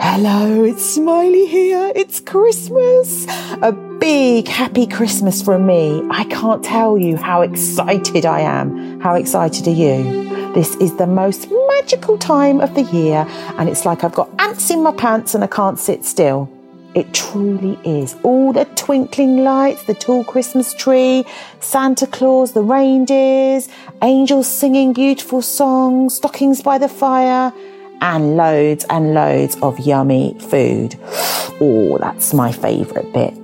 Hello, it's Smiley here. It's Christmas. A big happy Christmas from me. I can't tell you how excited I am. How excited are you? This is the most magical time of the year, and it's like I've got ants in my pants and I can't sit still. It truly is. All the twinkling lights, the tall Christmas tree, Santa Claus, the reindeers, angels singing beautiful songs, stockings by the fire and loads and loads of yummy food. Oh, that's my favourite bit.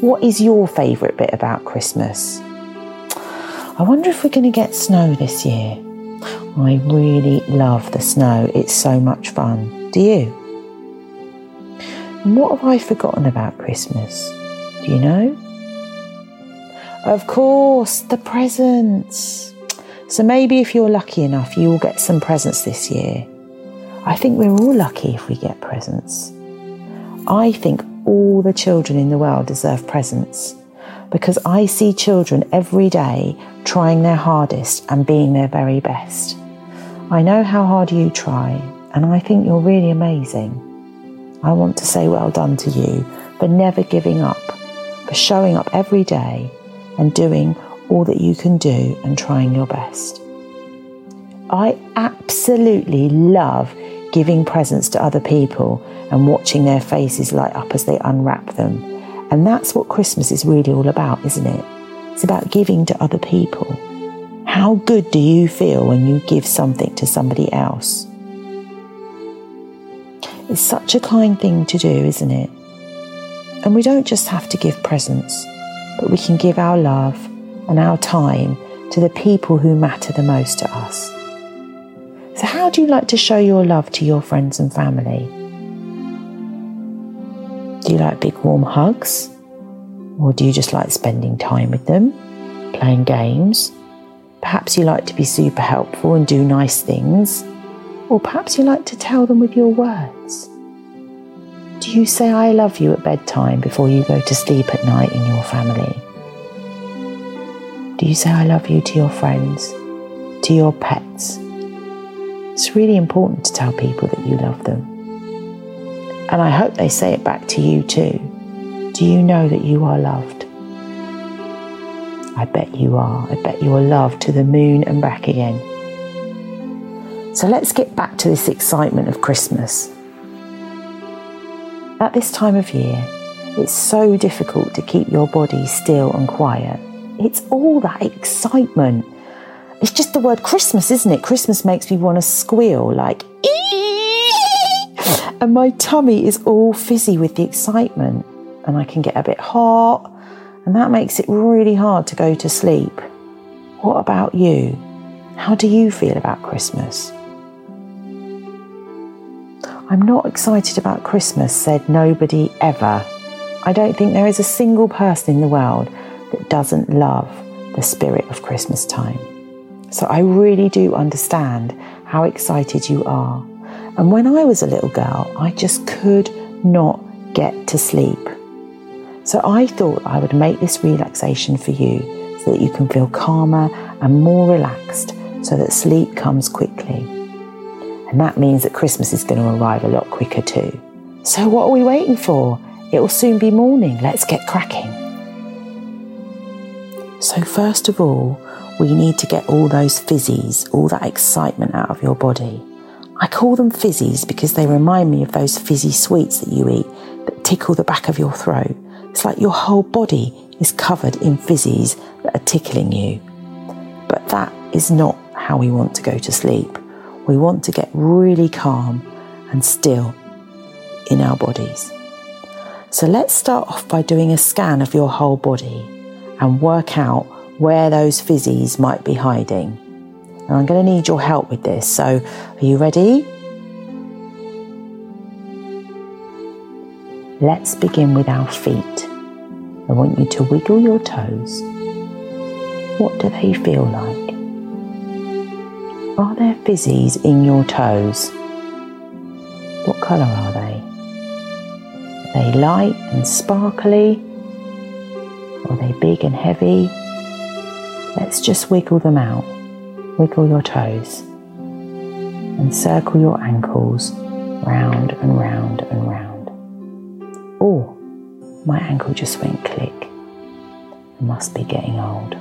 What is your favourite bit about Christmas? I wonder if we're going to get snow this year. I really love the snow, it's so much fun. Do you? And what have I forgotten about Christmas? Do you know? Of course, the presents. So maybe if you're lucky enough, you will get some presents this year. I think we're all lucky if we get presents. I think all the children in the world deserve presents because I see children every day trying their hardest and being their very best. I know how hard you try, and I think you're really amazing. I want to say well done to you for never giving up, for showing up every day and doing all that you can do and trying your best. I absolutely love giving presents to other people and watching their faces light up as they unwrap them. And that's what Christmas is really all about, isn't it? It's about giving to other people. How good do you feel when you give something to somebody else? It's such a kind thing to do, isn't it? And we don't just have to give presents, but we can give our love and our time to the people who matter the most to us. So, how do you like to show your love to your friends and family? Do you like big warm hugs? Or do you just like spending time with them, playing games? Perhaps you like to be super helpful and do nice things. Or perhaps you like to tell them with your words. Do you say I love you at bedtime before you go to sleep at night in your family? Do you say I love you to your friends, to your pets? It's really important to tell people that you love them. And I hope they say it back to you too. Do you know that you are loved? I bet you are. I bet you are loved to the moon and back again. So let's get back to this excitement of Christmas. At this time of year, it's so difficult to keep your body still and quiet. It's all that excitement it's just the word Christmas, isn't it? Christmas makes me want to squeal like, and my tummy is all fizzy with the excitement, and I can get a bit hot, and that makes it really hard to go to sleep. What about you? How do you feel about Christmas? I'm not excited about Christmas, said nobody ever. I don't think there is a single person in the world that doesn't love the spirit of Christmas time. So I really do understand how excited you are. And when I was a little girl, I just could not get to sleep. So I thought I would make this relaxation for you so that you can feel calmer and more relaxed so that sleep comes quickly. And that means that Christmas is going to arrive a lot quicker too. So what are we waiting for? It will soon be morning. Let's get cracking. So, first of all, we need to get all those fizzies, all that excitement out of your body. I call them fizzies because they remind me of those fizzy sweets that you eat that tickle the back of your throat. It's like your whole body is covered in fizzies that are tickling you. But that is not how we want to go to sleep. We want to get really calm and still in our bodies. So let's start off by doing a scan of your whole body and work out where those fizzies might be hiding. And I'm going to need your help with this. So, are you ready? Let's begin with our feet. I want you to wiggle your toes. What do they feel like? Are there fizzies in your toes? What colour are they? Are they light and sparkly? They big and heavy? Let's just wiggle them out. Wiggle your toes and circle your ankles round and round and round. Oh, my ankle just went click. I must be getting old.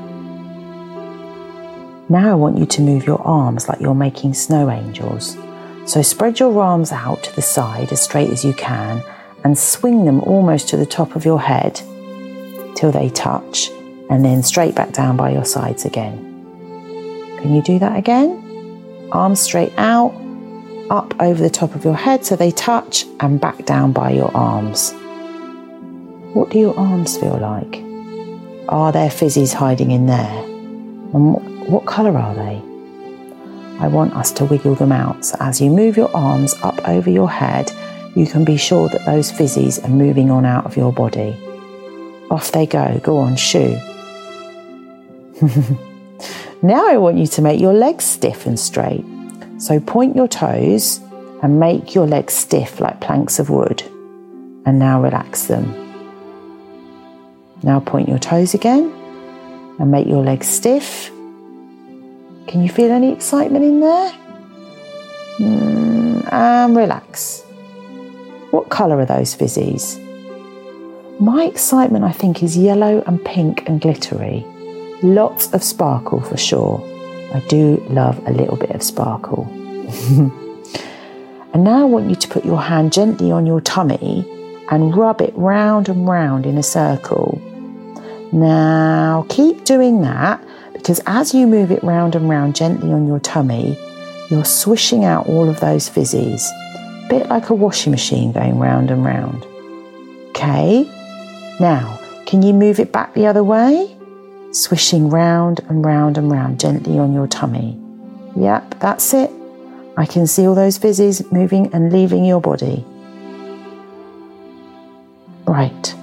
Now I want you to move your arms like you're making snow angels. So spread your arms out to the side as straight as you can and swing them almost to the top of your head till they touch and then straight back down by your sides again. Can you do that again? Arms straight out, up over the top of your head so they touch and back down by your arms. What do your arms feel like? Are there fizzies hiding in there? And what, colour are they? I want us to wiggle them out. So as you move your arms up over your head, you can be sure that those fizzies are moving on out of your body. Off they go. Go on, shoo. now I want you to make your legs stiff and straight. So point your toes and make your legs stiff like planks of wood. And now relax them. Now point your toes again and make your legs stiff. Can you feel any excitement in there? Mm, and relax. What colour are those fizzies? My excitement, I think, is yellow and pink and glittery. Lots of sparkle for sure. I do love a little bit of sparkle. and now I want you to put your hand gently on your tummy and rub it round and round in a circle. Now keep doing that because as you move it round and round gently on your tummy, you're swishing out all of those fizzies, bit like a washing machine going round and round. Okay, now, can you move it back the other way? Swishing round and round and round gently on your tummy. Yep, that's it. I can see all those fizzies moving and leaving your body. Right.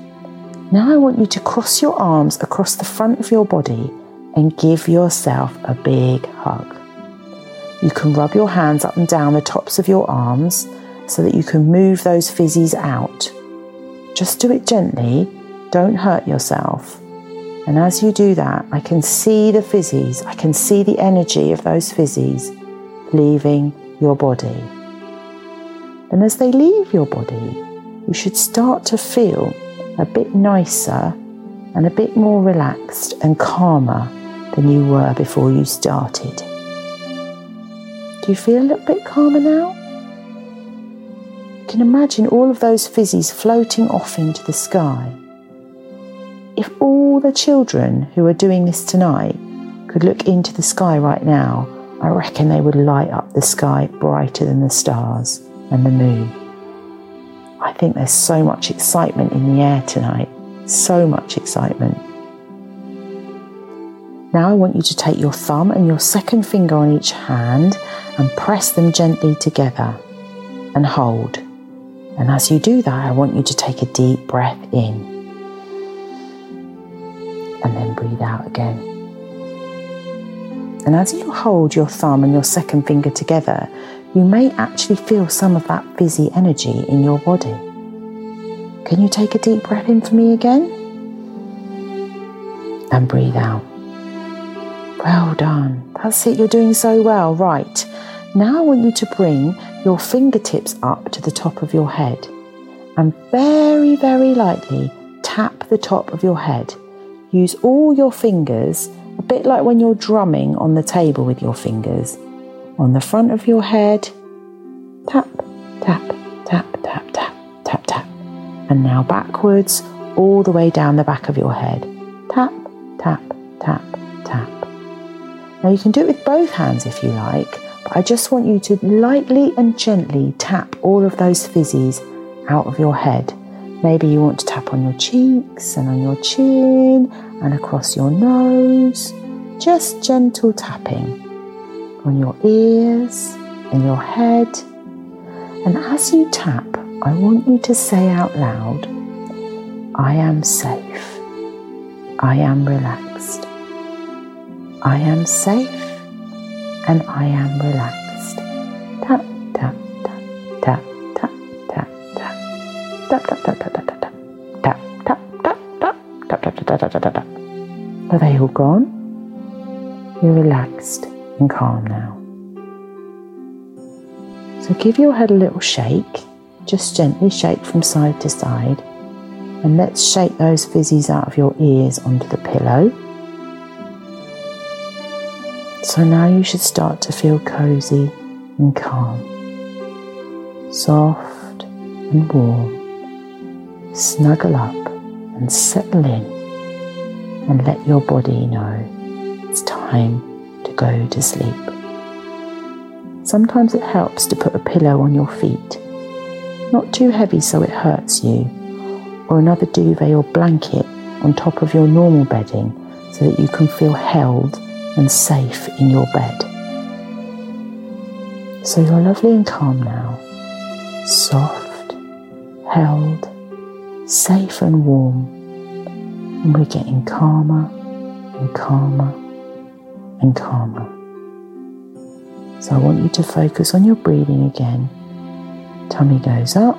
Now I want you to cross your arms across the front of your body and give yourself a big hug. You can rub your hands up and down the tops of your arms so that you can move those fizzies out. Just do it gently don't hurt yourself. And as you do that, I can see the fizzies, I can see the energy of those fizzies leaving your body. And as they leave your body, you should start to feel a bit nicer and a bit more relaxed and calmer than you were before you started. Do you feel a little bit calmer now? You can imagine all of those fizzies floating off into the sky if all the children who are doing this tonight could look into the sky right now, I reckon they would light up the sky brighter than the stars and the moon. I think there's so much excitement in the air tonight, so much excitement. Now I want you to take your thumb and your second finger on each hand and press them gently together and hold. And as you do that, I want you to take a deep breath in and then breathe out again. And as you hold your thumb and your second finger together, you may actually feel some of that fizzy energy in your body. Can you take a deep breath in for me again? And breathe out. Well done. That's it. You're doing so well. Right. Now I want you to bring your fingertips up to the top of your head and very, very lightly tap the top of your head Use all your fingers, a bit like when you're drumming on the table with your fingers. On the front of your head, tap, tap, tap, tap, tap, tap, tap. And now backwards, all the way down the back of your head. Tap, tap, tap, tap. Now you can do it with both hands if you like, but I just want you to lightly and gently tap all of those fizzies out of your head. Maybe you want to tap on your cheeks and on your chin and across your nose, just gentle tapping on your ears and your head. And as you tap, I want you to say out loud, I am safe. I am relaxed. I am safe and I am relaxed. Tap, tap, tap, tap, tap, tap, tap. Tap tap da da da tap Are they all gone? You're relaxed and calm now. So give your head a little shake, just gently shake from side to side. And let's shake those fizzies out of your ears onto the pillow. So now you should start to feel cozy and calm, soft and warm. Snuggle up and settle in and let your body know it's time to go to sleep. Sometimes it helps to put a pillow on your feet, not too heavy so it hurts you, or another duvet or blanket on top of your normal bedding so that you can feel held and safe in your bed. So you're lovely and calm now, soft, held, safe and warm, and we're getting calmer and calmer and calmer. So I want you to focus on your breathing again. Tummy goes up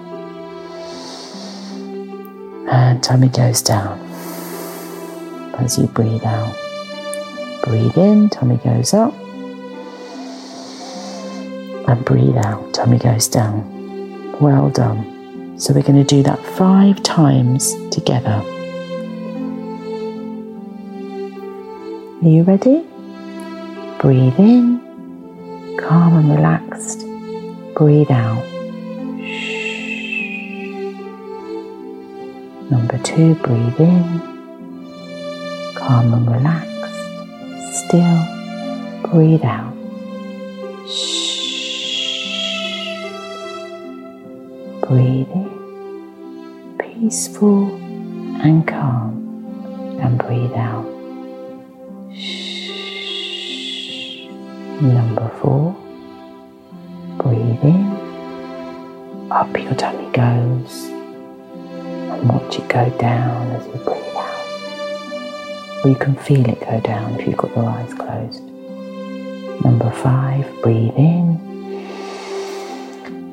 and tummy goes down as you breathe out. Breathe in, tummy goes up. And breathe out, tummy goes down. Well done. So we're going to do that five times together. Are you ready? Breathe in, calm and relaxed. Breathe out. Number two, breathe in, calm and relaxed. Still, breathe out. Breathe in, peaceful and calm, and breathe out. Number four, breathe in, up your tummy goes, and watch it go down as you breathe out. Or you can feel it go down if you've got your eyes closed. Number five, breathe in.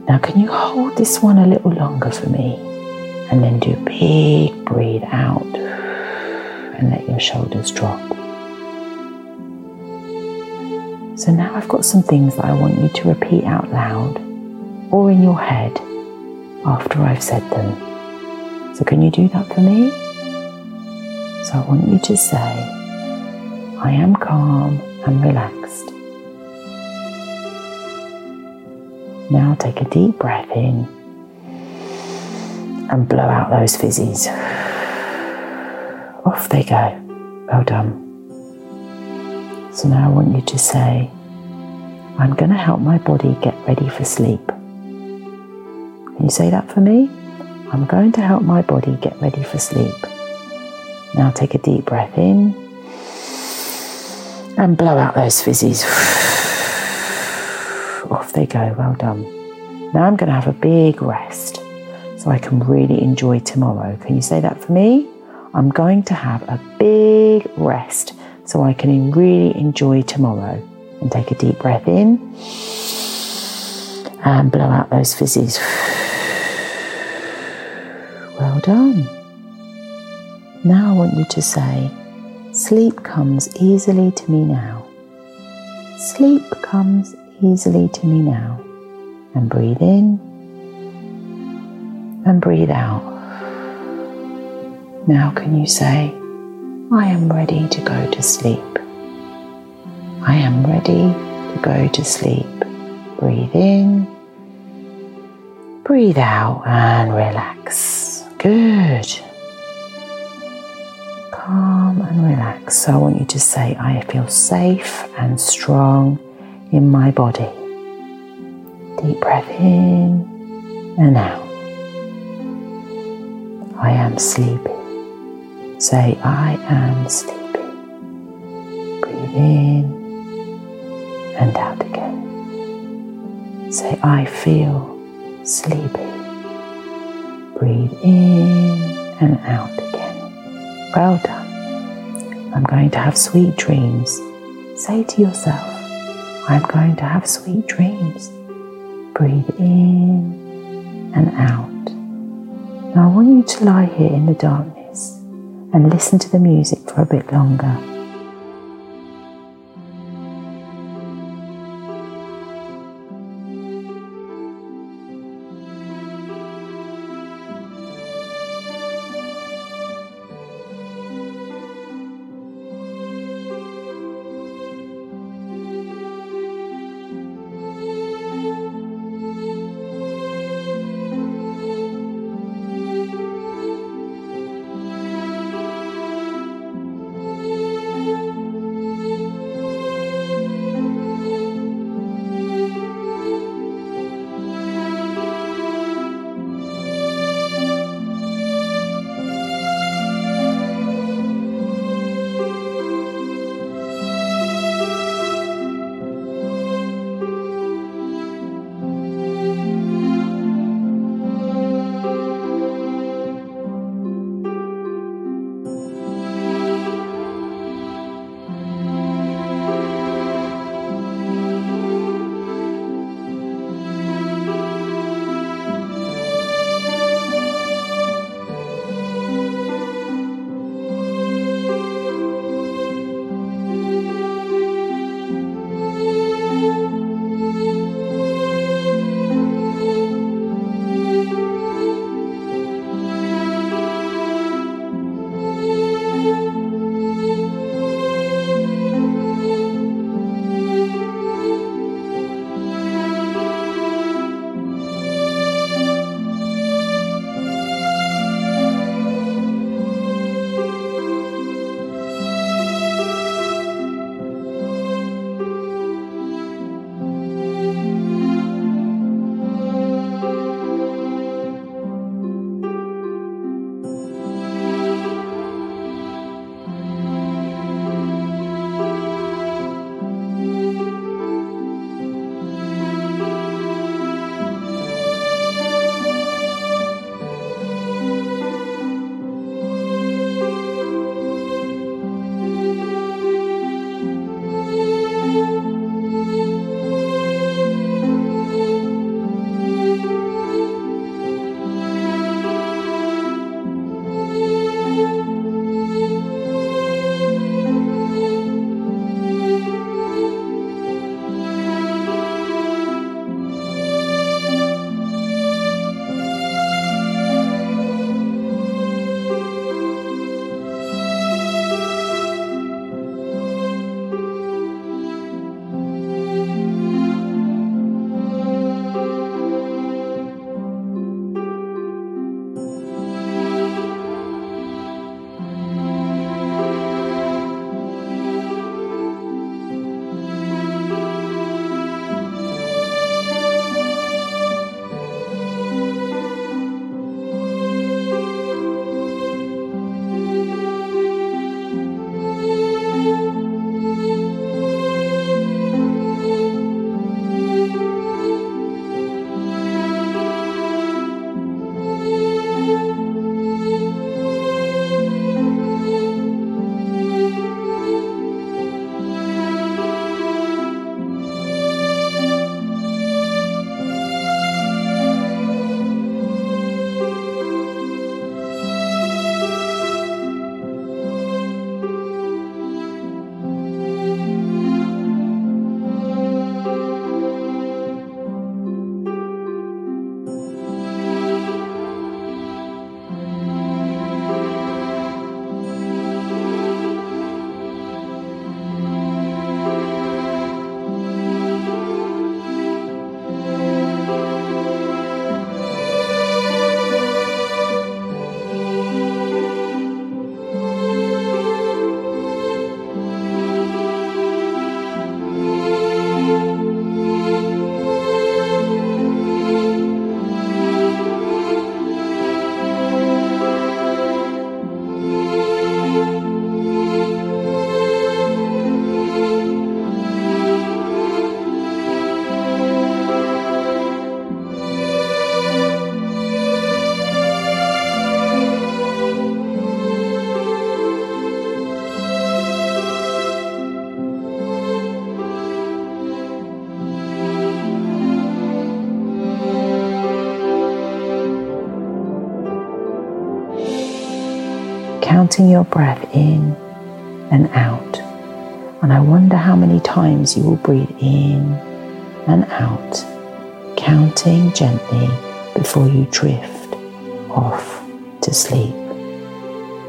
Now, can you hold this one a little longer for me? And then do a big breathe out and let your shoulders drop. So now I've got some things that I want you to repeat out loud or in your head after I've said them. So, can you do that for me? So, I want you to say, I am calm and relaxed. Now, take a deep breath in and blow out those fizzies. Off they go. Well done. So now I want you to say, I'm going to help my body get ready for sleep. Can you say that for me? I'm going to help my body get ready for sleep. Now take a deep breath in and blow out those fizzies. They go, well done. Now I'm going to have a big rest so I can really enjoy tomorrow. Can you say that for me? I'm going to have a big rest so I can really enjoy tomorrow. And take a deep breath in and blow out those fizzies. Well done. Now I want you to say, Sleep comes easily to me now. Sleep comes easily to me now. And breathe in and breathe out. Now, can you say, I am ready to go to sleep. I am ready to go to sleep. Breathe in, breathe out, and relax. Good. Calm and relax. So I want you to say, I feel safe and strong in my body. Deep breath in and out. I am sleepy. Say, I am sleepy. Breathe in and out again. Say, I feel sleepy. Breathe in and out again. Well done. I'm going to have sweet dreams. Say to yourself, I'm going to have sweet dreams. Breathe in and out. Now I want you to lie here in the darkness and listen to the music for a bit longer. Counting your breath in and out. And I wonder how many times you will breathe in and out, counting gently before you drift off to sleep.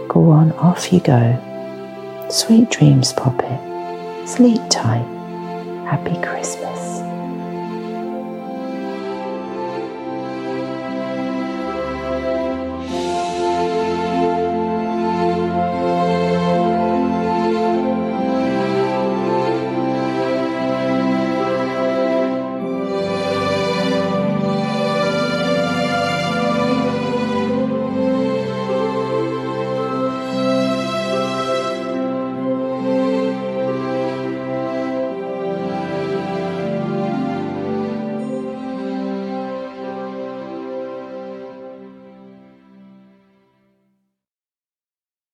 Go on, off you go. Sweet dreams, Poppet. Sleep tight. Happy Christmas.